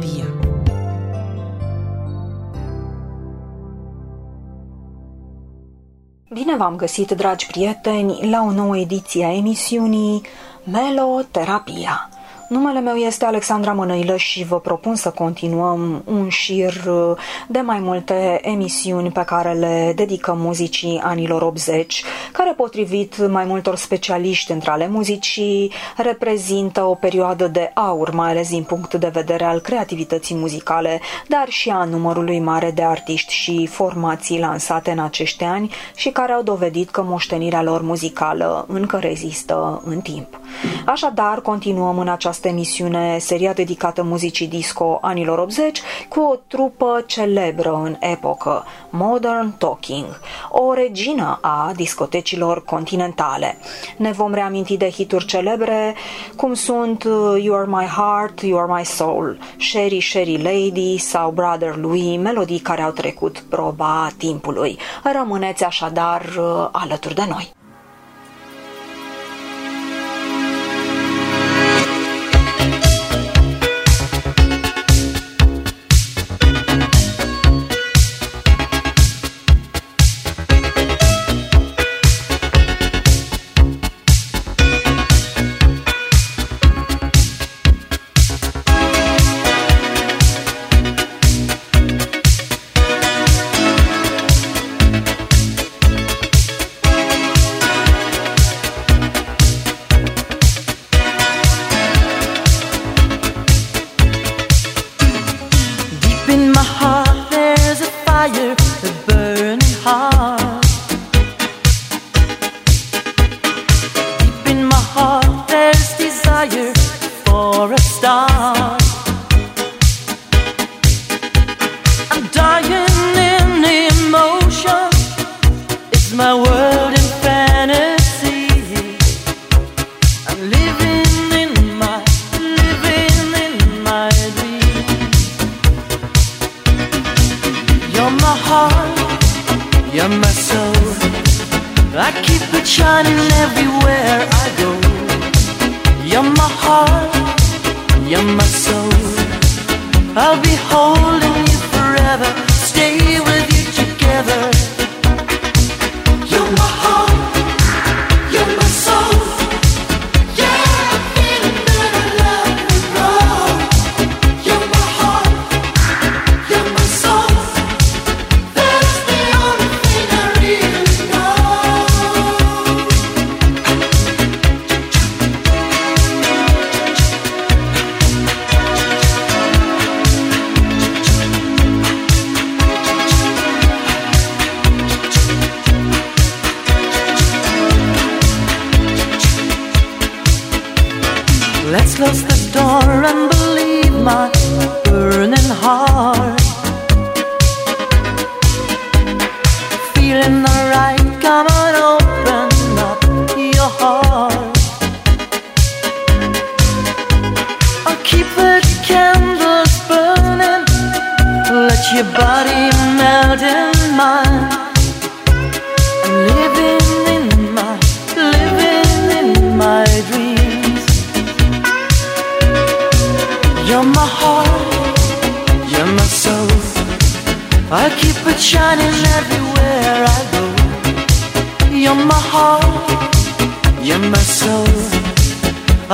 Terapia Bine v-am găsit, dragi prieteni, la o nouă ediție a emisiunii Meloterapia. Numele meu este Alexandra Mănăilă și vă propun să continuăm un șir de mai multe emisiuni pe care le dedicăm muzicii anilor 80, care potrivit mai multor specialiști între ale muzicii reprezintă o perioadă de aur, mai ales din punct de vedere al creativității muzicale, dar și a numărului mare de artiști și formații lansate în acești ani și care au dovedit că moștenirea lor muzicală încă rezistă în timp. Așadar, continuăm în această această emisiune, seria dedicată muzicii disco anilor 80, cu o trupă celebră în epocă, Modern Talking, o regină a discotecilor continentale. Ne vom reaminti de hituri celebre, cum sunt uh, You Are My Heart, You Are My Soul, Sherry Sherry Lady sau Brother Louis, melodii care au trecut proba timpului. Rămâneți așadar uh, alături de noi. heart.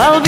I'll be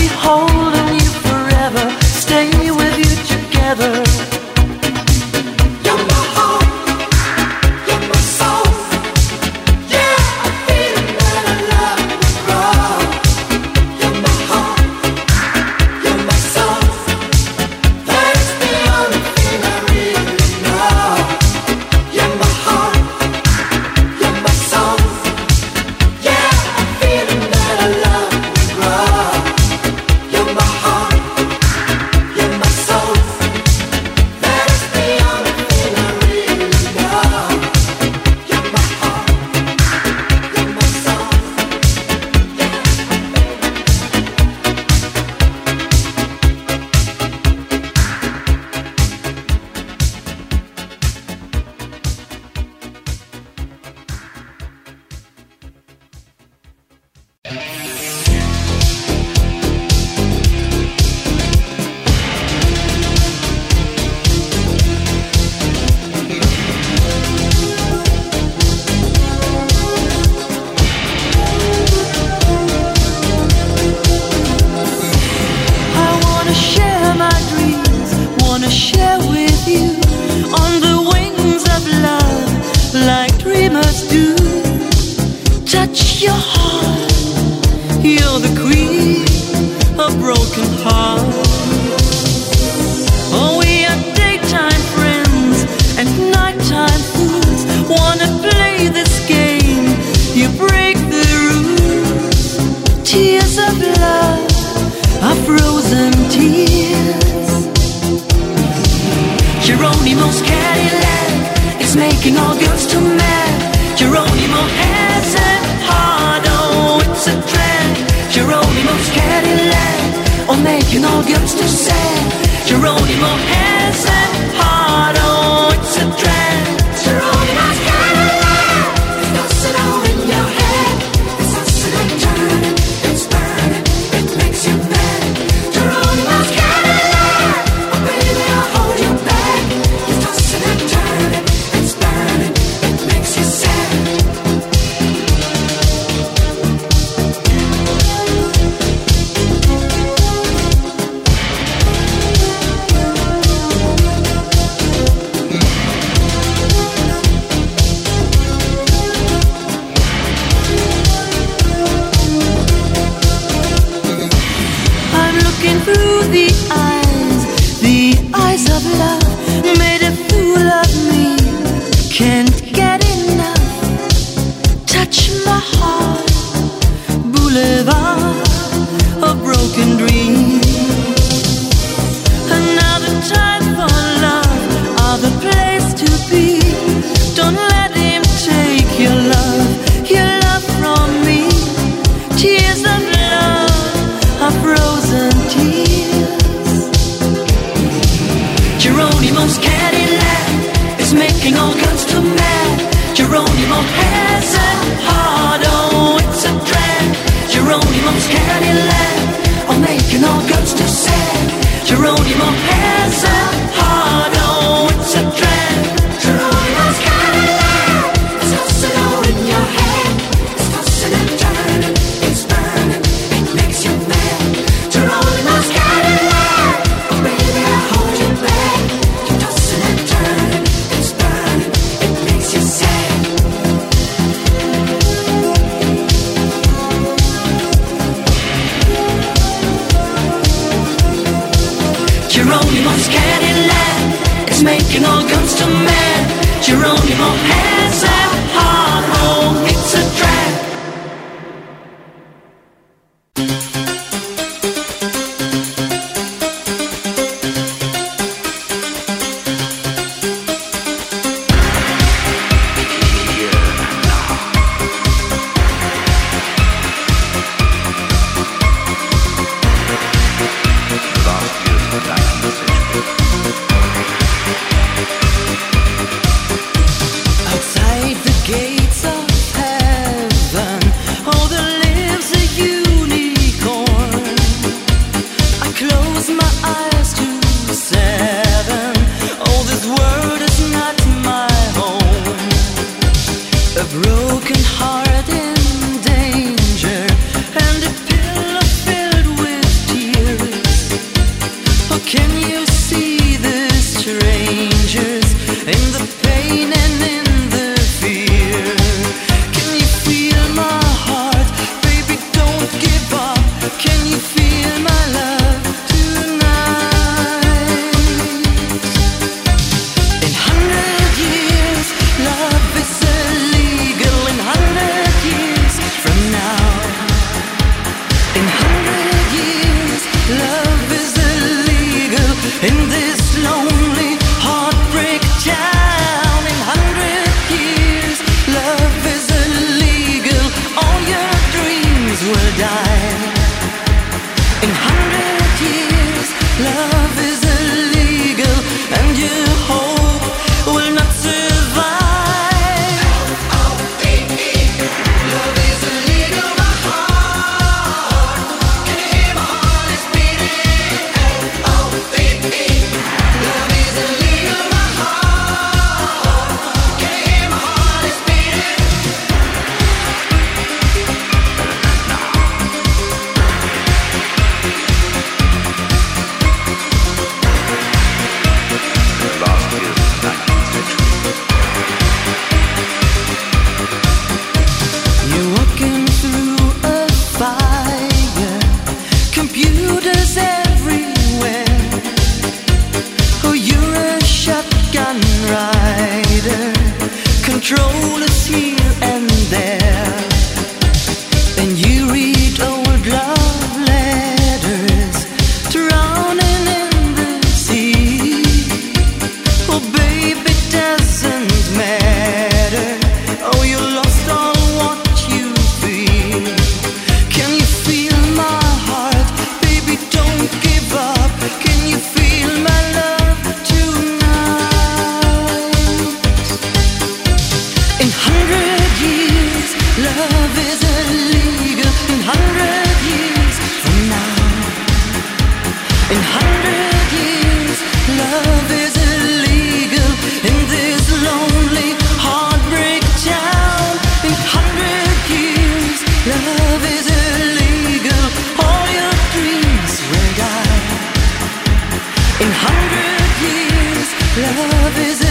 love is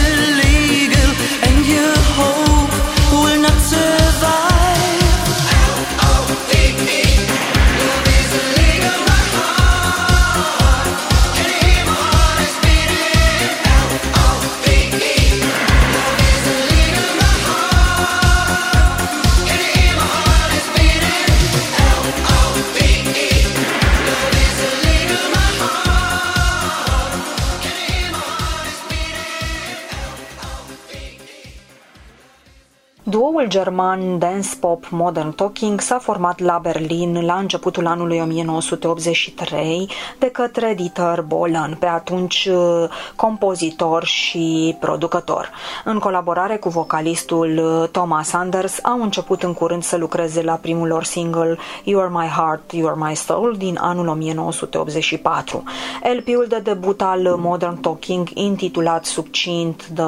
german dance pop Modern Talking s-a format la Berlin la începutul anului 1983 de către Dieter Bohlen, pe atunci uh, compozitor și producător. În colaborare cu vocalistul uh, Thomas Anders au început în curând să lucreze la primul lor single You Are My Heart, You Are My Soul din anul 1984. LP-ul de debut al Modern Talking, intitulat succint The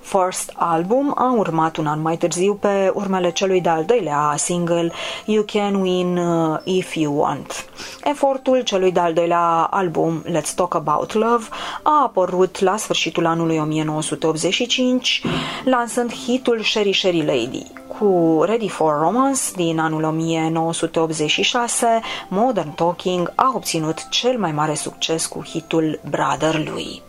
First Album, a urmat un an mai târziu pe urmele celui de-al doilea single You Can Win uh, If You Want. Efortul celui de-al doilea album Let's Talk About Love a apărut la sfârșitul anului 1985, lansând hitul Sherry Sherry Lady. Cu Ready for Romance din anul 1986, Modern Talking a obținut cel mai mare succes cu hitul Brother lui.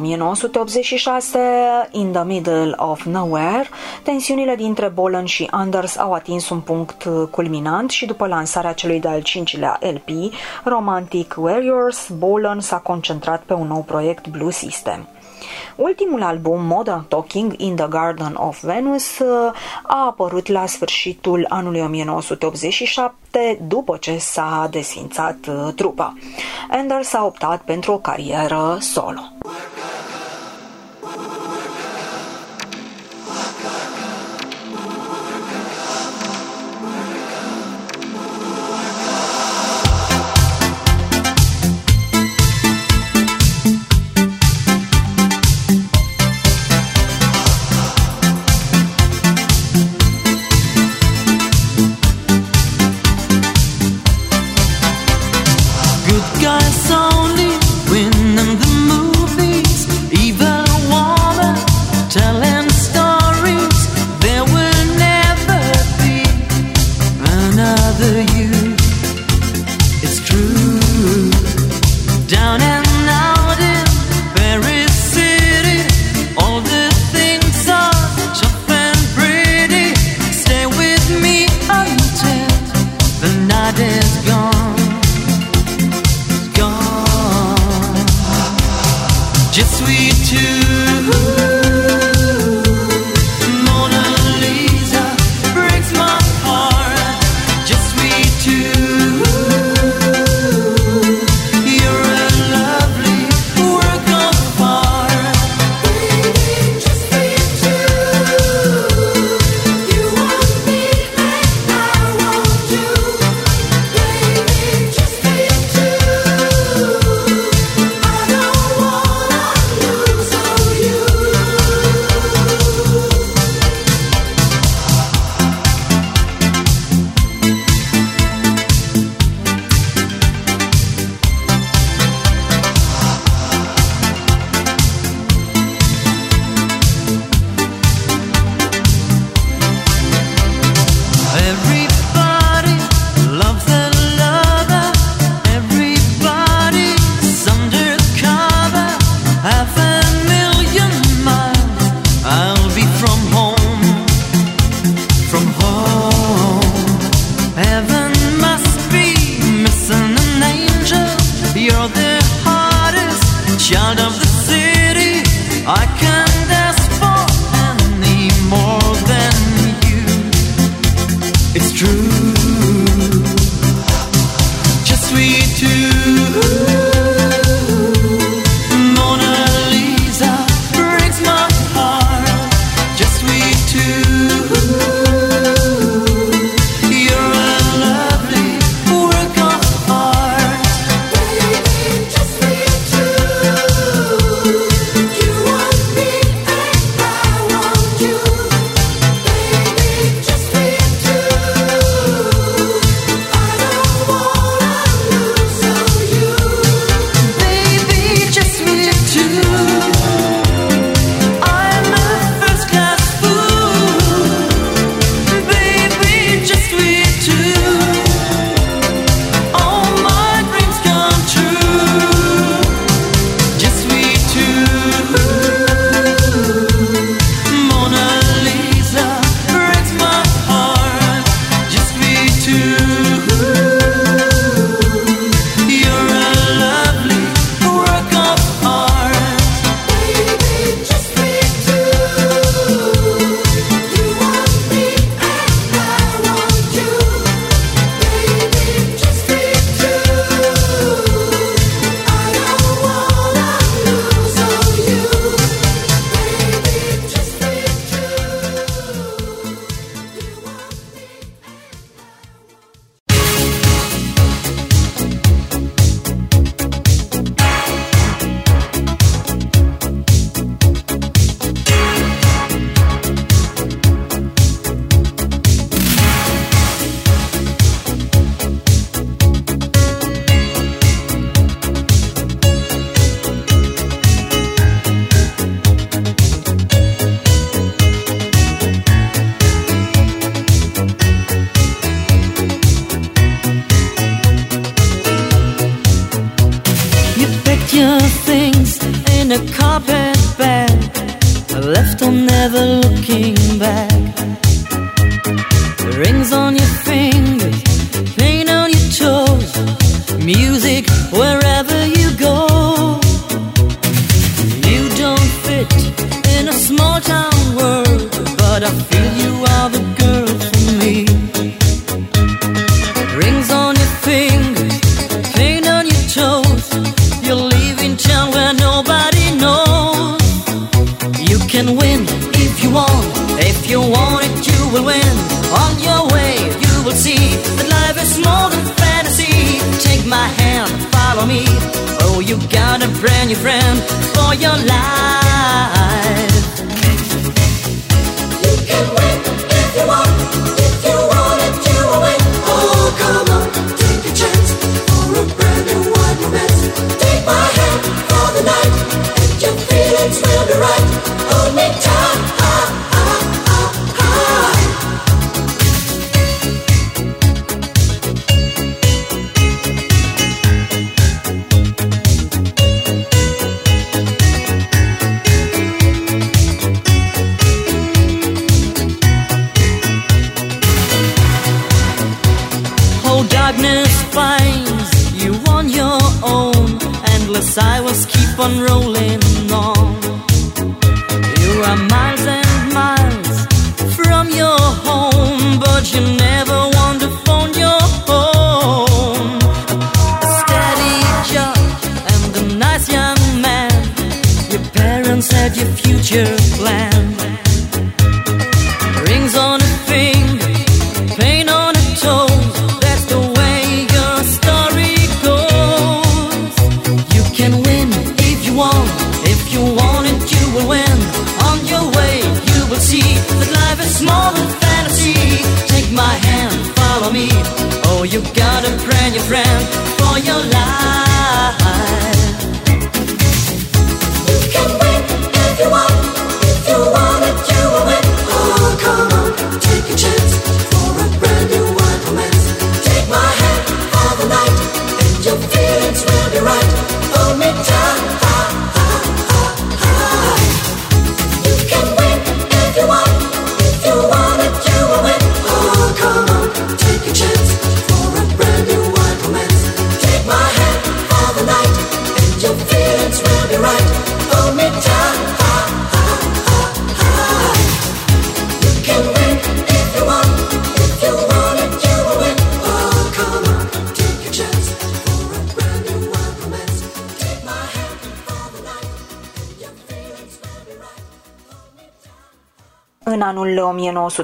1986, In the Middle of Nowhere, tensiunile dintre Bolan și Anders au atins un punct culminant și după lansarea celui de-al cincilea LP, Romantic Warriors, Bolan s-a concentrat pe un nou proiect Blue System. Ultimul album, Modern Talking in the Garden of Venus, a apărut la sfârșitul anului 1987, după ce s-a desfințat uh, trupa. Anders a optat pentru o carieră solo.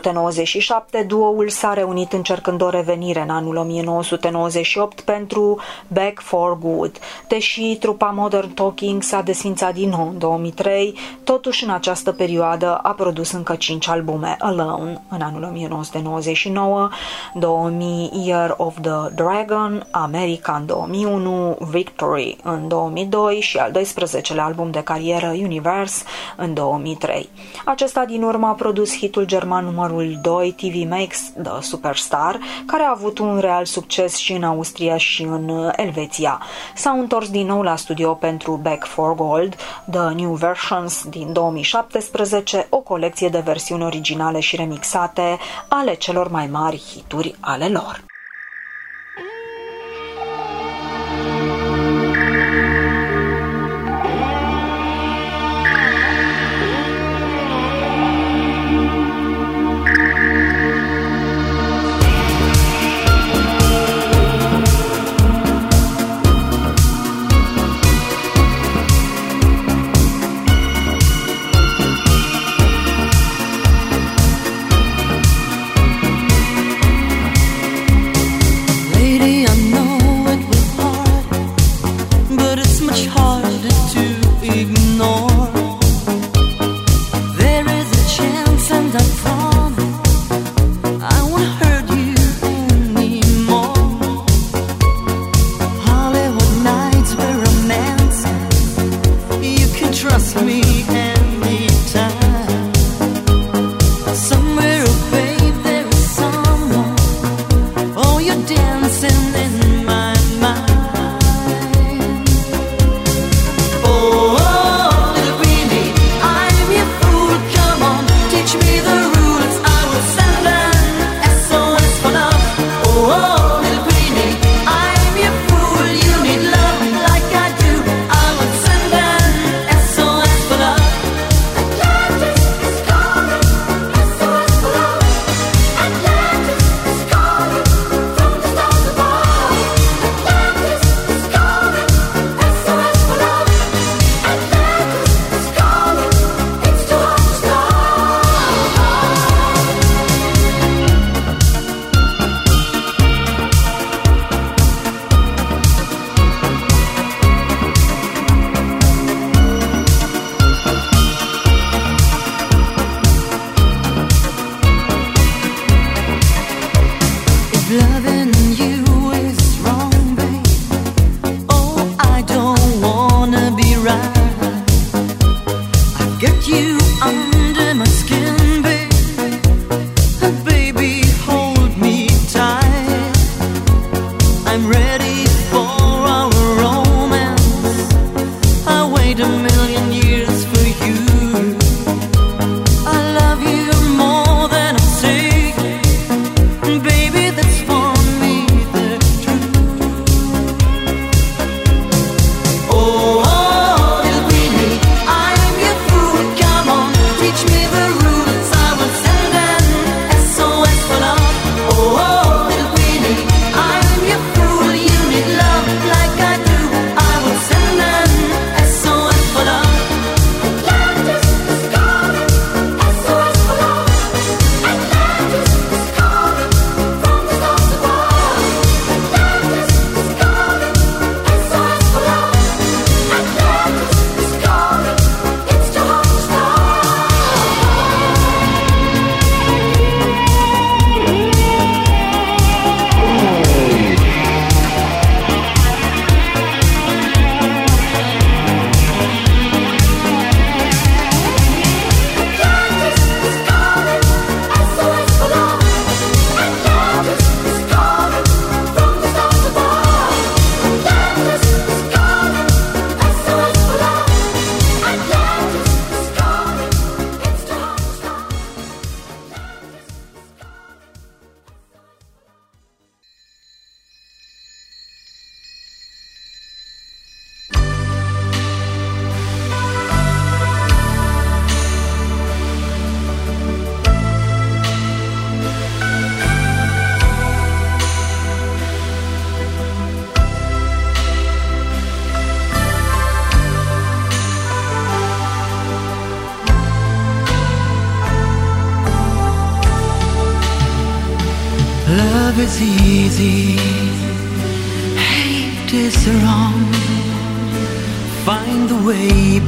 1997, duoul s-a reunit încercând o revenire în anul 1998 pentru Back for Good. Deși trupa Modern Talking s-a desfințat din nou în 2003, Totuși, în această perioadă a produs încă 5 albume, Alone în anul 1999, 2000 Year of the Dragon, America în 2001, Victory în 2002 și al 12-lea album de carieră Universe în 2003. Acesta din urmă a produs hitul german numărul 2 TV Makes The Superstar, care a avut un real succes și în Austria și în uh, Elveția. S-au întors din nou la studio pentru Back for Gold, The New Versions din 2017 o colecție de versiuni originale și remixate ale celor mai mari hituri ale lor.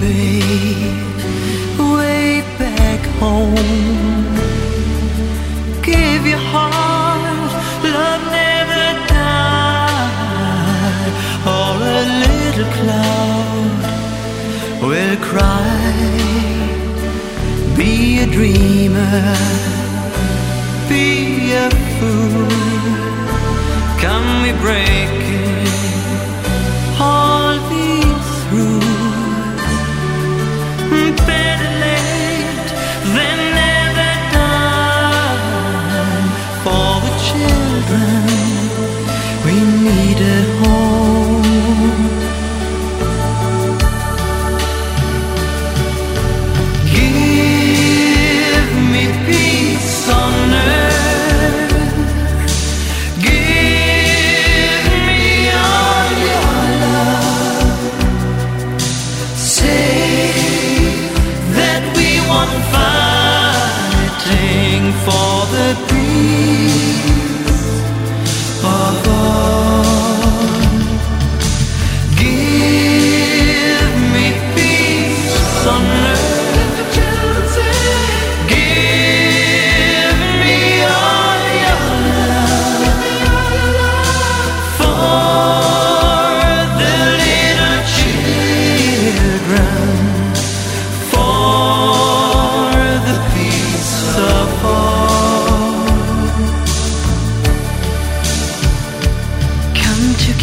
babe, way back home. Give your heart, love never died. Or a little cloud will cry. Be a dreamer.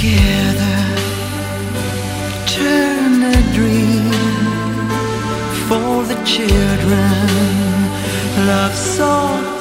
together turn a dream for the children. Love song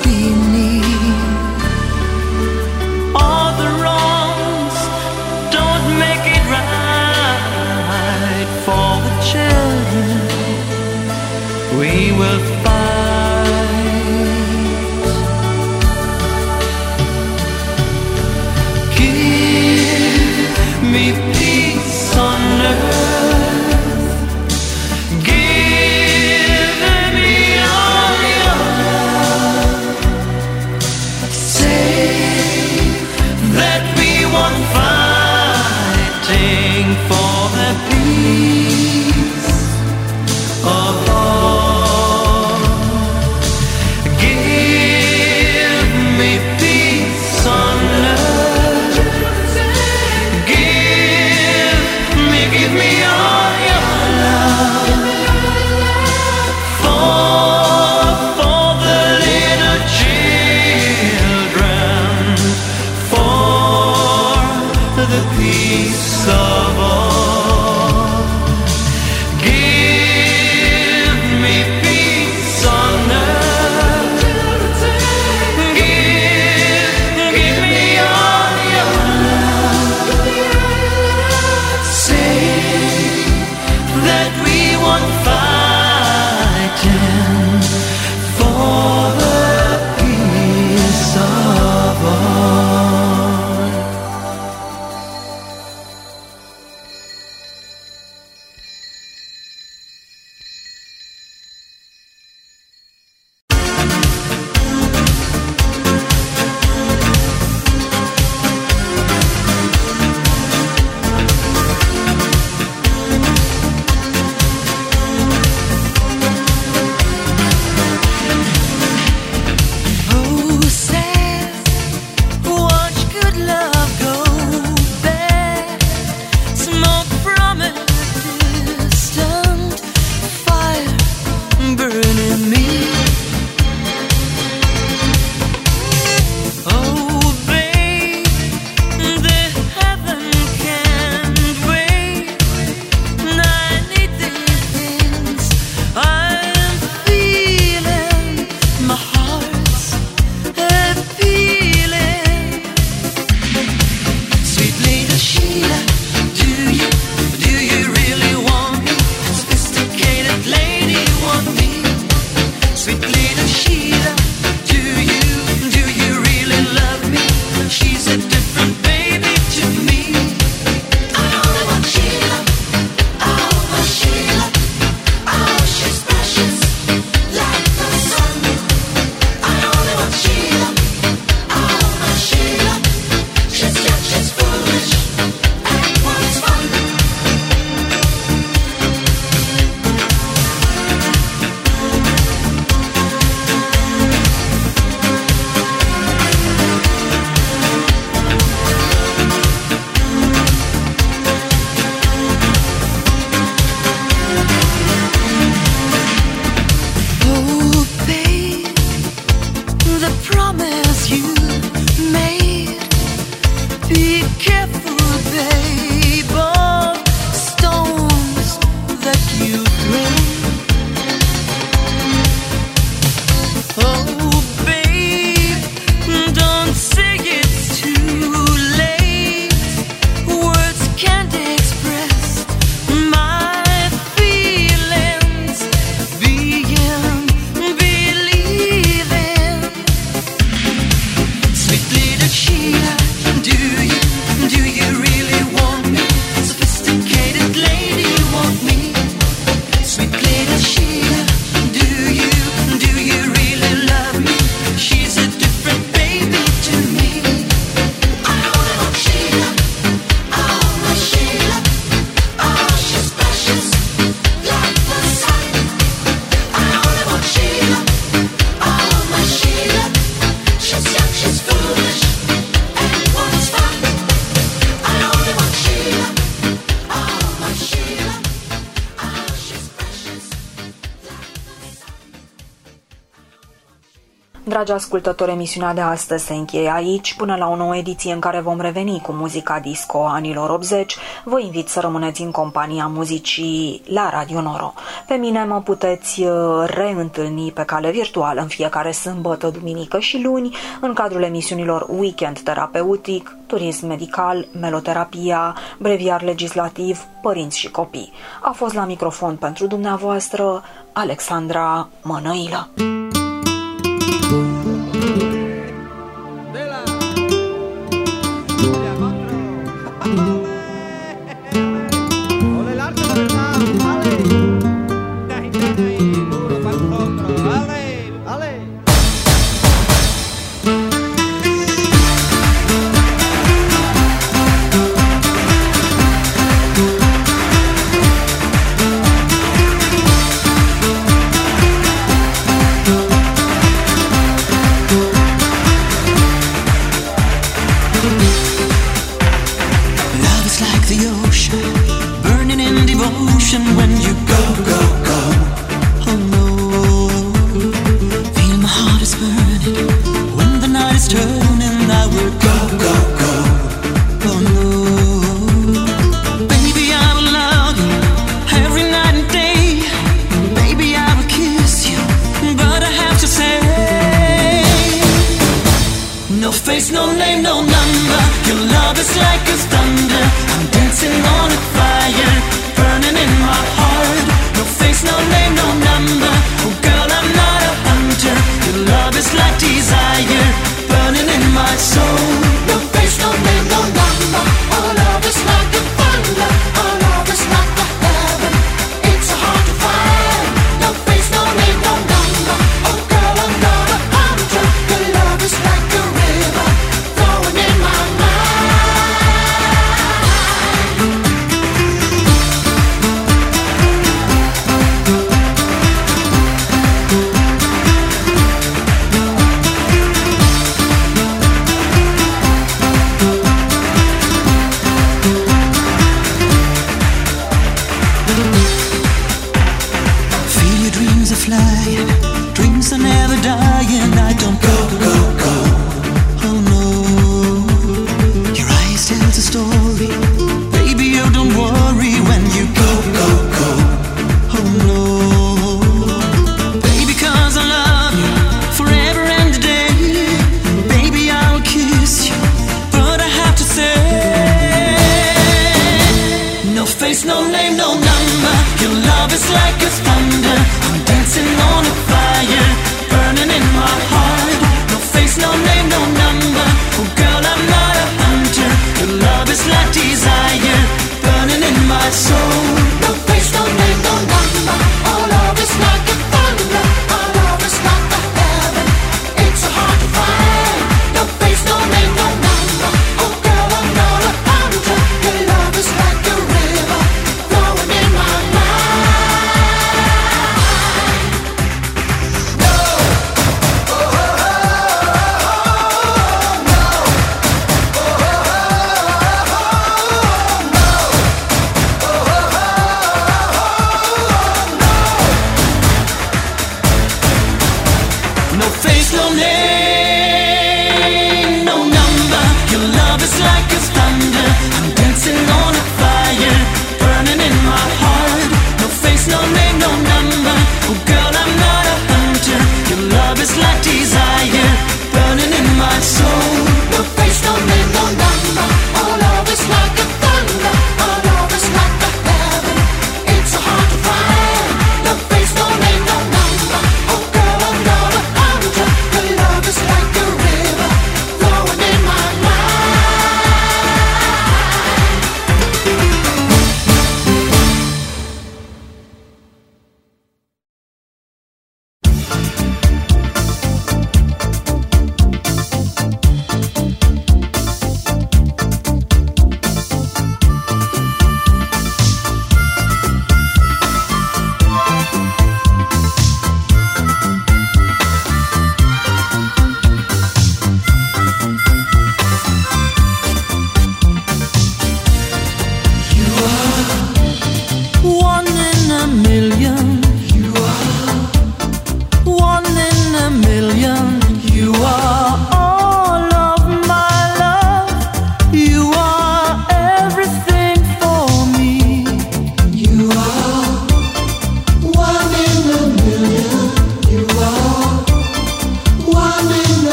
Dragi ascultători, emisiunea de astăzi se încheie aici. Până la o nouă ediție în care vom reveni cu muzica disco anilor 80, vă invit să rămâneți în compania muzicii la Radio Noro. Pe mine mă puteți uh, reîntâlni pe cale virtuală în fiecare sâmbătă, duminică și luni, în cadrul emisiunilor Weekend Terapeutic, Turism Medical, Meloterapia, Breviar Legislativ, Părinți și Copii. A fost la microfon pentru dumneavoastră Alexandra Mănăilă.